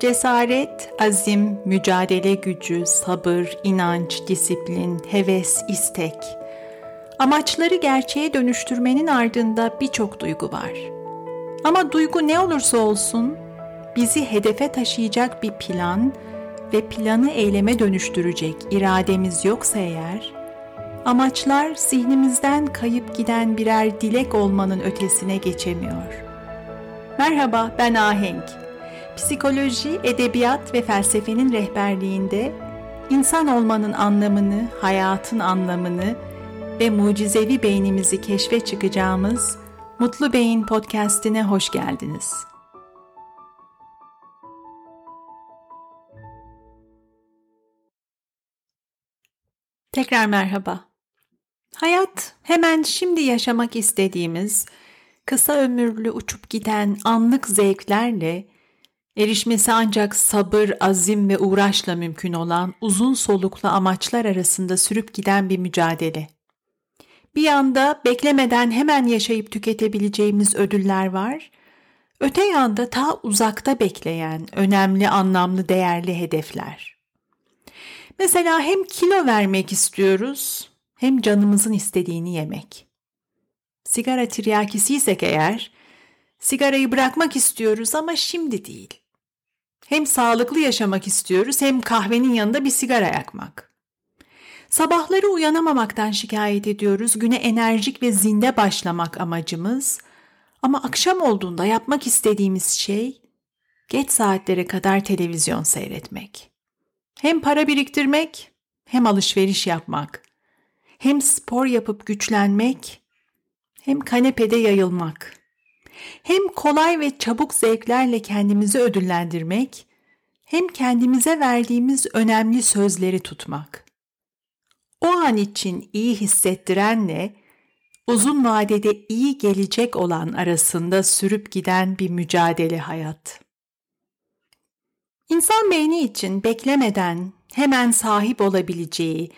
Cesaret, azim, mücadele gücü, sabır, inanç, disiplin, heves, istek. Amaçları gerçeğe dönüştürmenin ardında birçok duygu var. Ama duygu ne olursa olsun bizi hedefe taşıyacak bir plan ve planı eyleme dönüştürecek irademiz yoksa eğer, amaçlar zihnimizden kayıp giden birer dilek olmanın ötesine geçemiyor. Merhaba, ben Ahenk. Psikoloji, edebiyat ve felsefenin rehberliğinde insan olmanın anlamını, hayatın anlamını ve mucizevi beynimizi keşfe çıkacağımız Mutlu Beyin podcast'ine hoş geldiniz. Tekrar merhaba. Hayat hemen şimdi yaşamak istediğimiz kısa ömürlü uçup giden anlık zevklerle Erişmesi ancak sabır, azim ve uğraşla mümkün olan uzun soluklu amaçlar arasında sürüp giden bir mücadele. Bir yanda beklemeden hemen yaşayıp tüketebileceğimiz ödüller var. Öte yanda ta uzakta bekleyen önemli, anlamlı, değerli hedefler. Mesela hem kilo vermek istiyoruz hem canımızın istediğini yemek. Sigara tiryakisiysek eğer, sigarayı bırakmak istiyoruz ama şimdi değil. Hem sağlıklı yaşamak istiyoruz hem kahvenin yanında bir sigara yakmak. Sabahları uyanamamaktan şikayet ediyoruz. Güne enerjik ve zinde başlamak amacımız. Ama akşam olduğunda yapmak istediğimiz şey geç saatlere kadar televizyon seyretmek. Hem para biriktirmek hem alışveriş yapmak. Hem spor yapıp güçlenmek hem kanepede yayılmak hem kolay ve çabuk zevklerle kendimizi ödüllendirmek, hem kendimize verdiğimiz önemli sözleri tutmak. O an için iyi hissettirenle uzun vadede iyi gelecek olan arasında sürüp giden bir mücadele hayat. İnsan beyni için beklemeden hemen sahip olabileceği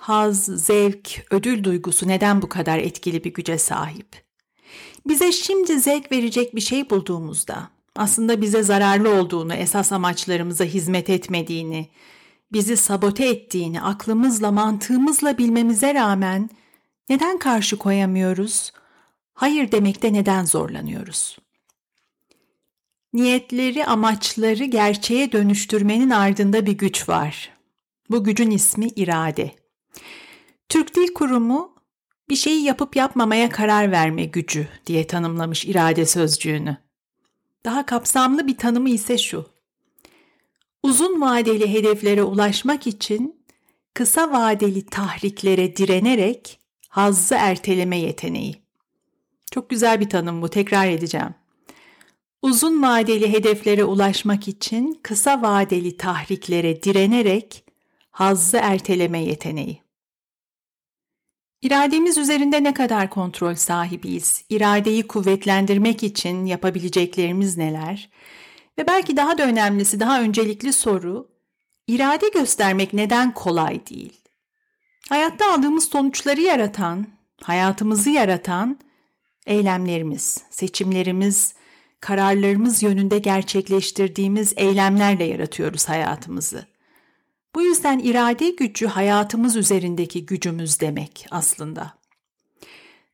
haz, zevk, ödül duygusu neden bu kadar etkili bir güce sahip? Bize şimdi zevk verecek bir şey bulduğumuzda aslında bize zararlı olduğunu, esas amaçlarımıza hizmet etmediğini, bizi sabote ettiğini aklımızla, mantığımızla bilmemize rağmen neden karşı koyamıyoruz? Hayır demekte neden zorlanıyoruz? Niyetleri, amaçları gerçeğe dönüştürmenin ardında bir güç var. Bu gücün ismi irade. Türk Dil Kurumu bir şeyi yapıp yapmamaya karar verme gücü diye tanımlamış irade sözcüğünü. Daha kapsamlı bir tanımı ise şu. Uzun vadeli hedeflere ulaşmak için kısa vadeli tahriklere direnerek hazzı erteleme yeteneği. Çok güzel bir tanım bu, tekrar edeceğim. Uzun vadeli hedeflere ulaşmak için kısa vadeli tahriklere direnerek hazzı erteleme yeteneği. İrademiz üzerinde ne kadar kontrol sahibiyiz? İradeyi kuvvetlendirmek için yapabileceklerimiz neler? Ve belki daha da önemlisi, daha öncelikli soru, irade göstermek neden kolay değil? Hayatta aldığımız sonuçları yaratan, hayatımızı yaratan eylemlerimiz, seçimlerimiz, kararlarımız yönünde gerçekleştirdiğimiz eylemlerle yaratıyoruz hayatımızı. Bu yüzden irade gücü hayatımız üzerindeki gücümüz demek aslında.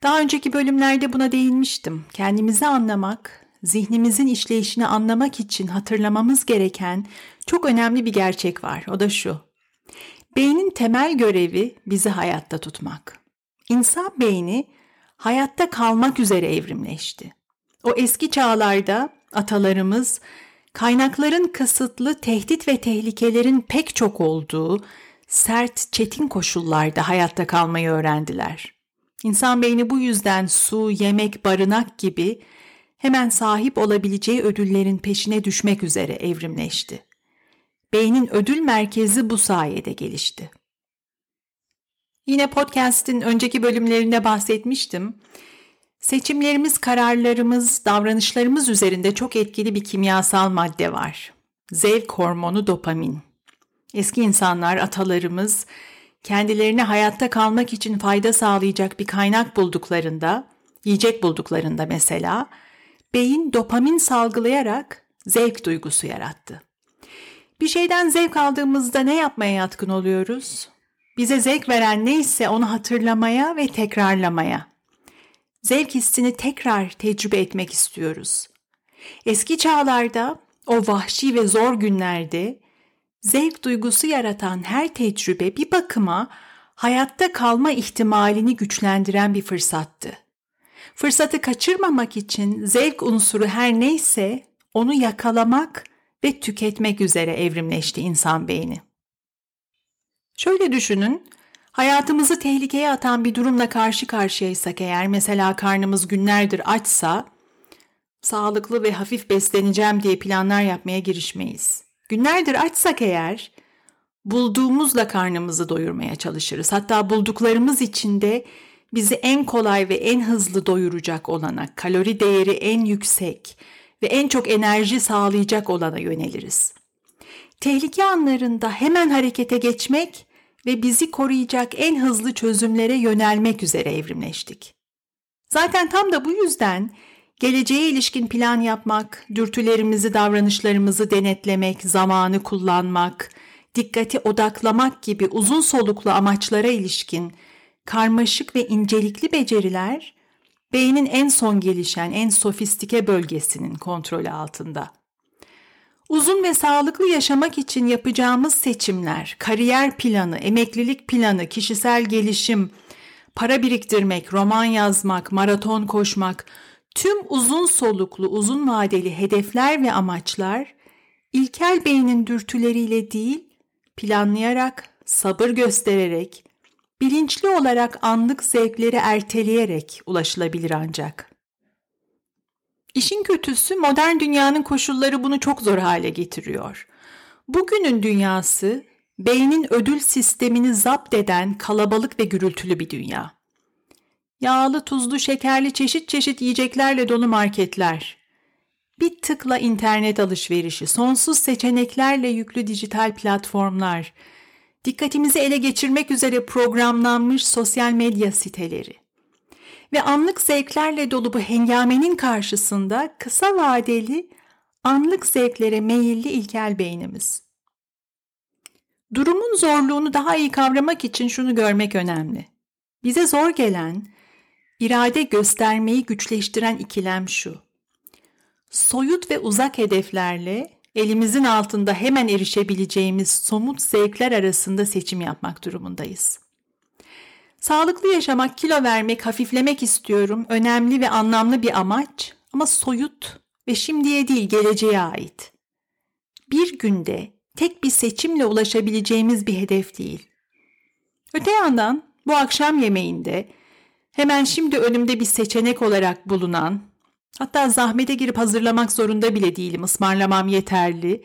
Daha önceki bölümlerde buna değinmiştim. Kendimizi anlamak, zihnimizin işleyişini anlamak için hatırlamamız gereken çok önemli bir gerçek var. O da şu. Beynin temel görevi bizi hayatta tutmak. İnsan beyni hayatta kalmak üzere evrimleşti. O eski çağlarda atalarımız kaynakların kısıtlı, tehdit ve tehlikelerin pek çok olduğu sert, çetin koşullarda hayatta kalmayı öğrendiler. İnsan beyni bu yüzden su, yemek, barınak gibi hemen sahip olabileceği ödüllerin peşine düşmek üzere evrimleşti. Beynin ödül merkezi bu sayede gelişti. Yine podcast'in önceki bölümlerinde bahsetmiştim. Seçimlerimiz, kararlarımız, davranışlarımız üzerinde çok etkili bir kimyasal madde var. Zevk hormonu dopamin. Eski insanlar, atalarımız kendilerine hayatta kalmak için fayda sağlayacak bir kaynak bulduklarında, yiyecek bulduklarında mesela, beyin dopamin salgılayarak zevk duygusu yarattı. Bir şeyden zevk aldığımızda ne yapmaya yatkın oluyoruz? Bize zevk veren neyse onu hatırlamaya ve tekrarlamaya. Zevk hissini tekrar tecrübe etmek istiyoruz. Eski çağlarda, o vahşi ve zor günlerde zevk duygusu yaratan her tecrübe bir bakıma hayatta kalma ihtimalini güçlendiren bir fırsattı. Fırsatı kaçırmamak için zevk unsuru her neyse onu yakalamak ve tüketmek üzere evrimleşti insan beyni. Şöyle düşünün, hayatımızı tehlikeye atan bir durumla karşı karşıyaysak eğer mesela karnımız günlerdir açsa, sağlıklı ve hafif besleneceğim diye planlar yapmaya girişmeyiz. Günlerdir açsak eğer, bulduğumuzla karnımızı doyurmaya çalışırız. Hatta bulduklarımız içinde bizi en kolay ve en hızlı doyuracak olana, kalori değeri en yüksek ve en çok enerji sağlayacak olana yöneliriz. Tehlike anlarında hemen harekete geçmek ve bizi koruyacak en hızlı çözümlere yönelmek üzere evrimleştik. Zaten tam da bu yüzden geleceğe ilişkin plan yapmak, dürtülerimizi, davranışlarımızı denetlemek, zamanı kullanmak, dikkati odaklamak gibi uzun soluklu amaçlara ilişkin karmaşık ve incelikli beceriler beynin en son gelişen, en sofistike bölgesinin kontrolü altında. Uzun ve sağlıklı yaşamak için yapacağımız seçimler, kariyer planı, emeklilik planı, kişisel gelişim, para biriktirmek, roman yazmak, maraton koşmak, tüm uzun soluklu, uzun vadeli hedefler ve amaçlar ilkel beynin dürtüleriyle değil, planlayarak, sabır göstererek, bilinçli olarak anlık zevkleri erteleyerek ulaşılabilir ancak. İşin kötüsü modern dünyanın koşulları bunu çok zor hale getiriyor. Bugünün dünyası beynin ödül sistemini zapt eden kalabalık ve gürültülü bir dünya. Yağlı, tuzlu, şekerli çeşit çeşit yiyeceklerle dolu marketler. Bir tıkla internet alışverişi, sonsuz seçeneklerle yüklü dijital platformlar, dikkatimizi ele geçirmek üzere programlanmış sosyal medya siteleri ve anlık zevklerle dolu bu hengamenin karşısında kısa vadeli anlık zevklere meyilli ilkel beynimiz. Durumun zorluğunu daha iyi kavramak için şunu görmek önemli. Bize zor gelen, irade göstermeyi güçleştiren ikilem şu. Soyut ve uzak hedeflerle elimizin altında hemen erişebileceğimiz somut zevkler arasında seçim yapmak durumundayız. Sağlıklı yaşamak, kilo vermek, hafiflemek istiyorum. Önemli ve anlamlı bir amaç ama soyut ve şimdiye değil geleceğe ait. Bir günde tek bir seçimle ulaşabileceğimiz bir hedef değil. Öte yandan bu akşam yemeğinde hemen şimdi önümde bir seçenek olarak bulunan Hatta zahmete girip hazırlamak zorunda bile değilim. Ismarlamam yeterli.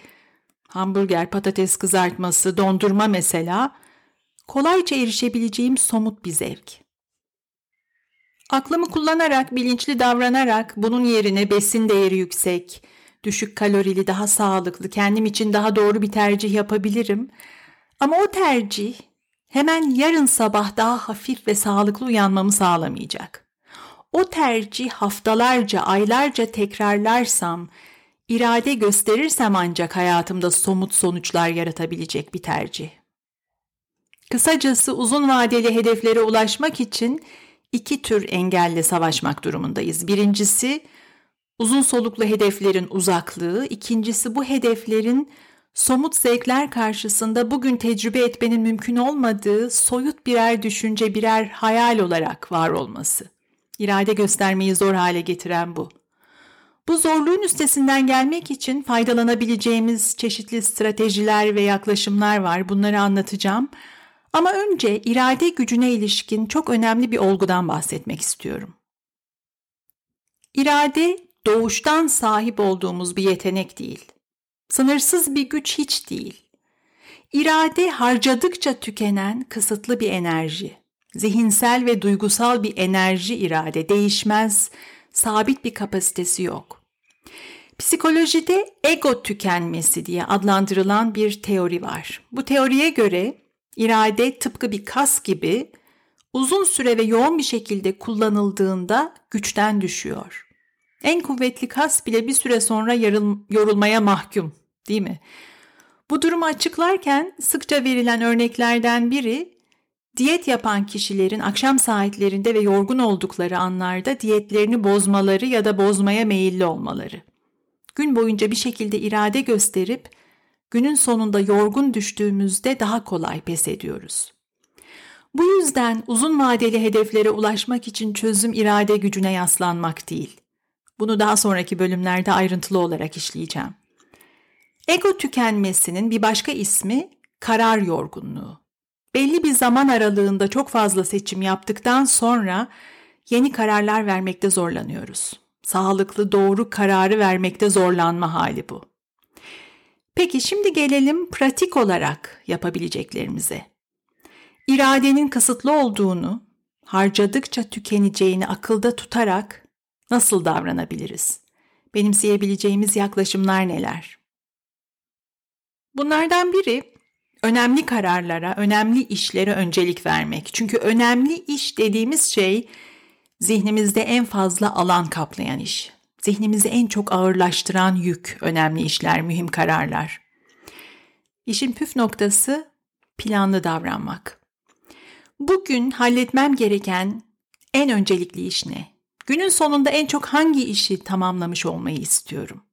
Hamburger, patates kızartması, dondurma mesela kolayca erişebileceğim somut bir zevk. Aklımı kullanarak, bilinçli davranarak bunun yerine besin değeri yüksek, düşük kalorili, daha sağlıklı, kendim için daha doğru bir tercih yapabilirim. Ama o tercih hemen yarın sabah daha hafif ve sağlıklı uyanmamı sağlamayacak. O tercih haftalarca, aylarca tekrarlarsam, irade gösterirsem ancak hayatımda somut sonuçlar yaratabilecek bir tercih. Kısacası uzun vadeli hedeflere ulaşmak için iki tür engelle savaşmak durumundayız. Birincisi uzun soluklu hedeflerin uzaklığı, ikincisi bu hedeflerin somut zevkler karşısında bugün tecrübe etmenin mümkün olmadığı soyut birer düşünce, birer hayal olarak var olması. İrade göstermeyi zor hale getiren bu. Bu zorluğun üstesinden gelmek için faydalanabileceğimiz çeşitli stratejiler ve yaklaşımlar var. Bunları anlatacağım. Ama önce irade gücüne ilişkin çok önemli bir olgudan bahsetmek istiyorum. İrade doğuştan sahip olduğumuz bir yetenek değil. Sınırsız bir güç hiç değil. İrade harcadıkça tükenen kısıtlı bir enerji. Zihinsel ve duygusal bir enerji irade değişmez, sabit bir kapasitesi yok. Psikolojide ego tükenmesi diye adlandırılan bir teori var. Bu teoriye göre irade tıpkı bir kas gibi uzun süre ve yoğun bir şekilde kullanıldığında güçten düşüyor. En kuvvetli kas bile bir süre sonra yarıl, yorulmaya mahkum, değil mi? Bu durumu açıklarken sıkça verilen örneklerden biri diyet yapan kişilerin akşam saatlerinde ve yorgun oldukları anlarda diyetlerini bozmaları ya da bozmaya meyilli olmaları. Gün boyunca bir şekilde irade gösterip günün sonunda yorgun düştüğümüzde daha kolay pes ediyoruz. Bu yüzden uzun vadeli hedeflere ulaşmak için çözüm irade gücüne yaslanmak değil. Bunu daha sonraki bölümlerde ayrıntılı olarak işleyeceğim. Ego tükenmesinin bir başka ismi karar yorgunluğu. Belli bir zaman aralığında çok fazla seçim yaptıktan sonra yeni kararlar vermekte zorlanıyoruz. Sağlıklı doğru kararı vermekte zorlanma hali bu. Peki şimdi gelelim pratik olarak yapabileceklerimize. İradenin kısıtlı olduğunu, harcadıkça tükeneceğini akılda tutarak nasıl davranabiliriz? Benimseyebileceğimiz yaklaşımlar neler? Bunlardan biri önemli kararlara, önemli işlere öncelik vermek. Çünkü önemli iş dediğimiz şey zihnimizde en fazla alan kaplayan iş. Zihnimizi en çok ağırlaştıran yük, önemli işler, mühim kararlar. İşin püf noktası planlı davranmak. Bugün halletmem gereken en öncelikli iş ne? Günün sonunda en çok hangi işi tamamlamış olmayı istiyorum?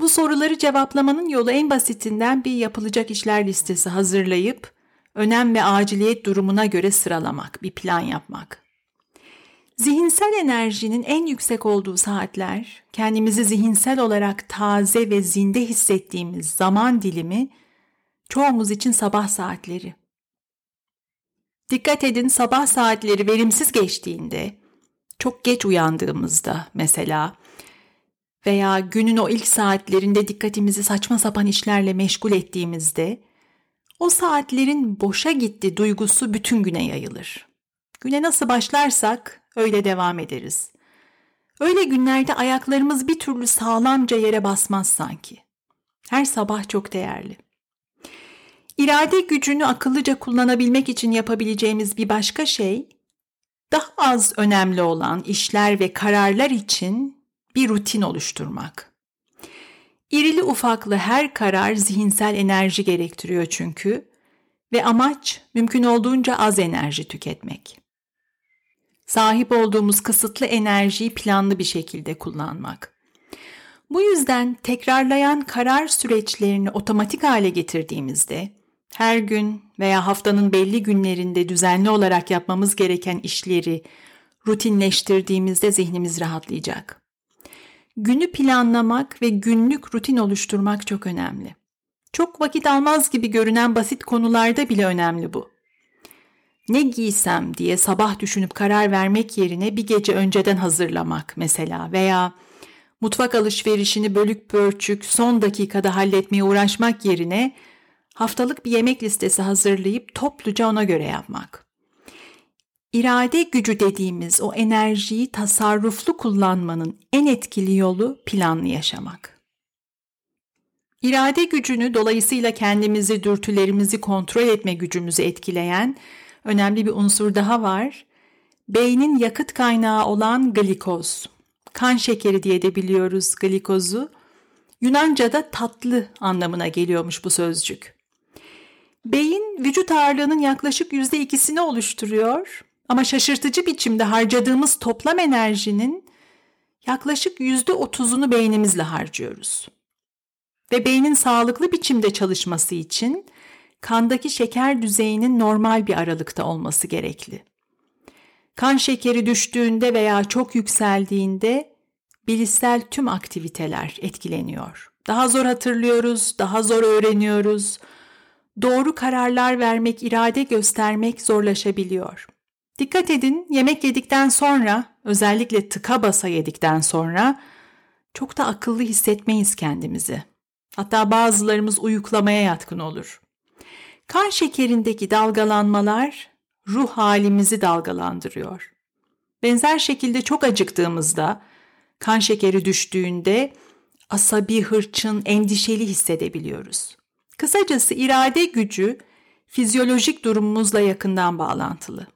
Bu soruları cevaplamanın yolu en basitinden bir yapılacak işler listesi hazırlayıp önem ve aciliyet durumuna göre sıralamak, bir plan yapmak. Zihinsel enerjinin en yüksek olduğu saatler, kendimizi zihinsel olarak taze ve zinde hissettiğimiz zaman dilimi çoğumuz için sabah saatleri. Dikkat edin sabah saatleri verimsiz geçtiğinde, çok geç uyandığımızda mesela veya günün o ilk saatlerinde dikkatimizi saçma sapan işlerle meşgul ettiğimizde o saatlerin boşa gitti duygusu bütün güne yayılır. Güne nasıl başlarsak öyle devam ederiz. Öyle günlerde ayaklarımız bir türlü sağlamca yere basmaz sanki. Her sabah çok değerli. İrade gücünü akıllıca kullanabilmek için yapabileceğimiz bir başka şey, daha az önemli olan işler ve kararlar için bir rutin oluşturmak. İrili ufaklı her karar zihinsel enerji gerektiriyor çünkü ve amaç mümkün olduğunca az enerji tüketmek. Sahip olduğumuz kısıtlı enerjiyi planlı bir şekilde kullanmak. Bu yüzden tekrarlayan karar süreçlerini otomatik hale getirdiğimizde her gün veya haftanın belli günlerinde düzenli olarak yapmamız gereken işleri rutinleştirdiğimizde zihnimiz rahatlayacak. Günü planlamak ve günlük rutin oluşturmak çok önemli. Çok vakit almaz gibi görünen basit konularda bile önemli bu. Ne giysem diye sabah düşünüp karar vermek yerine bir gece önceden hazırlamak mesela veya mutfak alışverişini bölük pörçük son dakikada halletmeye uğraşmak yerine haftalık bir yemek listesi hazırlayıp topluca ona göre yapmak. İrade gücü dediğimiz o enerjiyi tasarruflu kullanmanın en etkili yolu planlı yaşamak. İrade gücünü dolayısıyla kendimizi, dürtülerimizi kontrol etme gücümüzü etkileyen önemli bir unsur daha var. Beynin yakıt kaynağı olan glikoz. Kan şekeri diye de biliyoruz glikozu. Yunanca'da tatlı anlamına geliyormuş bu sözcük. Beyin vücut ağırlığının yaklaşık yüzde ikisini oluşturuyor ama şaşırtıcı biçimde harcadığımız toplam enerjinin yaklaşık yüzde otuzunu beynimizle harcıyoruz. Ve beynin sağlıklı biçimde çalışması için kandaki şeker düzeyinin normal bir aralıkta olması gerekli. Kan şekeri düştüğünde veya çok yükseldiğinde bilişsel tüm aktiviteler etkileniyor. Daha zor hatırlıyoruz, daha zor öğreniyoruz. Doğru kararlar vermek, irade göstermek zorlaşabiliyor. Dikkat edin yemek yedikten sonra özellikle tıka basa yedikten sonra çok da akıllı hissetmeyiz kendimizi. Hatta bazılarımız uyuklamaya yatkın olur. Kan şekerindeki dalgalanmalar ruh halimizi dalgalandırıyor. Benzer şekilde çok acıktığımızda, kan şekeri düştüğünde asabi, hırçın, endişeli hissedebiliyoruz. Kısacası irade gücü fizyolojik durumumuzla yakından bağlantılı.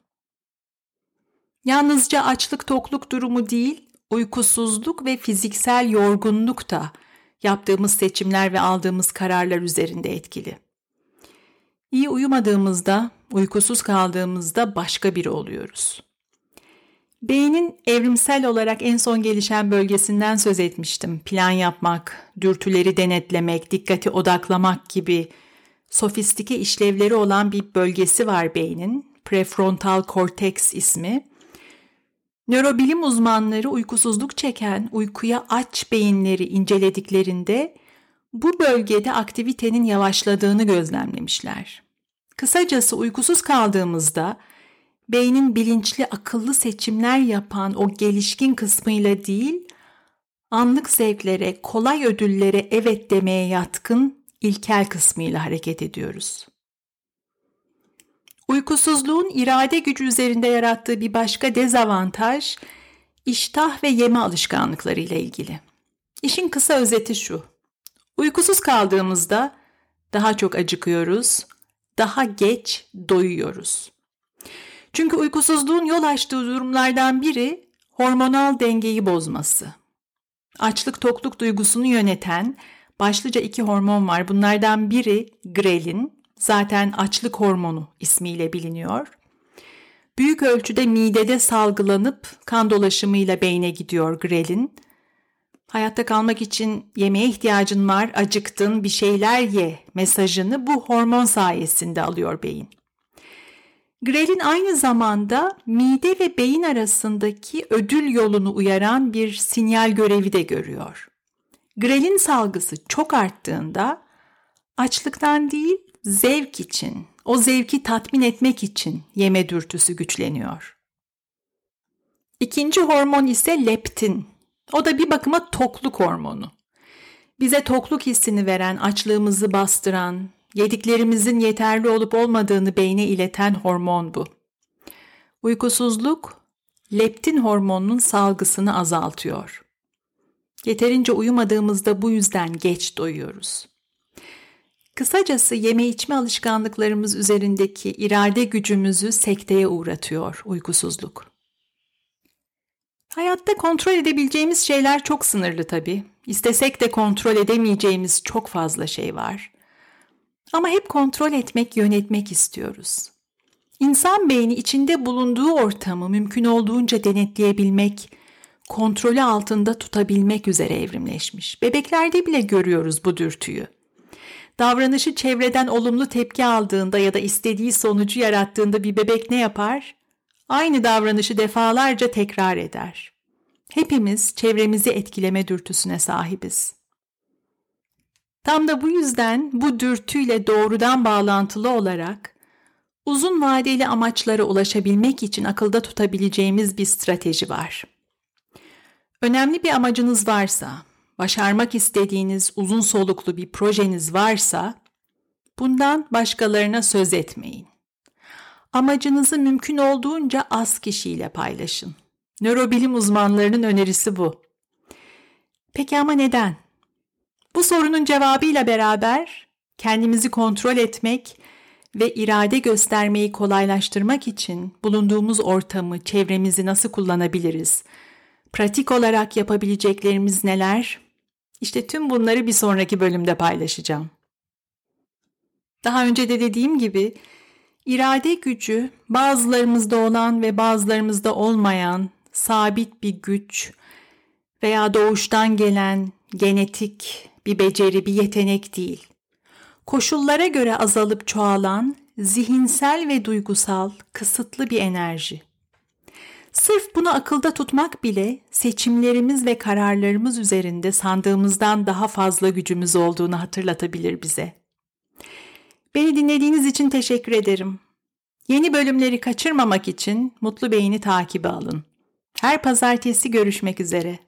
Yalnızca açlık tokluk durumu değil, uykusuzluk ve fiziksel yorgunluk da yaptığımız seçimler ve aldığımız kararlar üzerinde etkili. İyi uyumadığımızda, uykusuz kaldığımızda başka biri oluyoruz. Beynin evrimsel olarak en son gelişen bölgesinden söz etmiştim. Plan yapmak, dürtüleri denetlemek, dikkati odaklamak gibi sofistike işlevleri olan bir bölgesi var beynin. Prefrontal korteks ismi. Nörobilim uzmanları uykusuzluk çeken, uykuya aç beyinleri incelediklerinde bu bölgede aktivitenin yavaşladığını gözlemlemişler. Kısacası uykusuz kaldığımızda beynin bilinçli akıllı seçimler yapan o gelişkin kısmıyla değil, anlık zevklere, kolay ödüllere evet demeye yatkın ilkel kısmıyla hareket ediyoruz. Uykusuzluğun irade gücü üzerinde yarattığı bir başka dezavantaj iştah ve yeme alışkanlıkları ile ilgili. İşin kısa özeti şu. Uykusuz kaldığımızda daha çok acıkıyoruz, daha geç doyuyoruz. Çünkü uykusuzluğun yol açtığı durumlardan biri hormonal dengeyi bozması. Açlık tokluk duygusunu yöneten başlıca iki hormon var. Bunlardan biri grelin, zaten açlık hormonu ismiyle biliniyor. Büyük ölçüde midede salgılanıp kan dolaşımıyla beyne gidiyor grelin. Hayatta kalmak için yemeğe ihtiyacın var, acıktın, bir şeyler ye mesajını bu hormon sayesinde alıyor beyin. Grelin aynı zamanda mide ve beyin arasındaki ödül yolunu uyaran bir sinyal görevi de görüyor. Grelin salgısı çok arttığında açlıktan değil zevk için, o zevki tatmin etmek için yeme dürtüsü güçleniyor. İkinci hormon ise leptin. O da bir bakıma tokluk hormonu. Bize tokluk hissini veren, açlığımızı bastıran, yediklerimizin yeterli olup olmadığını beyne ileten hormon bu. Uykusuzluk, leptin hormonunun salgısını azaltıyor. Yeterince uyumadığımızda bu yüzden geç doyuyoruz. Kısacası yeme içme alışkanlıklarımız üzerindeki irade gücümüzü sekteye uğratıyor uykusuzluk. Hayatta kontrol edebileceğimiz şeyler çok sınırlı tabii. İstesek de kontrol edemeyeceğimiz çok fazla şey var. Ama hep kontrol etmek, yönetmek istiyoruz. İnsan beyni içinde bulunduğu ortamı mümkün olduğunca denetleyebilmek, kontrolü altında tutabilmek üzere evrimleşmiş. Bebeklerde bile görüyoruz bu dürtüyü. Davranışı çevreden olumlu tepki aldığında ya da istediği sonucu yarattığında bir bebek ne yapar? Aynı davranışı defalarca tekrar eder. Hepimiz çevremizi etkileme dürtüsüne sahibiz. Tam da bu yüzden bu dürtüyle doğrudan bağlantılı olarak uzun vadeli amaçlara ulaşabilmek için akılda tutabileceğimiz bir strateji var. Önemli bir amacınız varsa, başarmak istediğiniz uzun soluklu bir projeniz varsa bundan başkalarına söz etmeyin. Amacınızı mümkün olduğunca az kişiyle paylaşın. Nörobilim uzmanlarının önerisi bu. Peki ama neden? Bu sorunun cevabıyla beraber kendimizi kontrol etmek ve irade göstermeyi kolaylaştırmak için bulunduğumuz ortamı, çevremizi nasıl kullanabiliriz? Pratik olarak yapabileceklerimiz neler? İşte tüm bunları bir sonraki bölümde paylaşacağım. Daha önce de dediğim gibi irade gücü bazılarımızda olan ve bazılarımızda olmayan sabit bir güç veya doğuştan gelen genetik bir beceri, bir yetenek değil. Koşullara göre azalıp çoğalan zihinsel ve duygusal kısıtlı bir enerji. Sırf bunu akılda tutmak bile seçimlerimiz ve kararlarımız üzerinde sandığımızdan daha fazla gücümüz olduğunu hatırlatabilir bize. Beni dinlediğiniz için teşekkür ederim. Yeni bölümleri kaçırmamak için Mutlu Beyni takibi alın. Her pazartesi görüşmek üzere.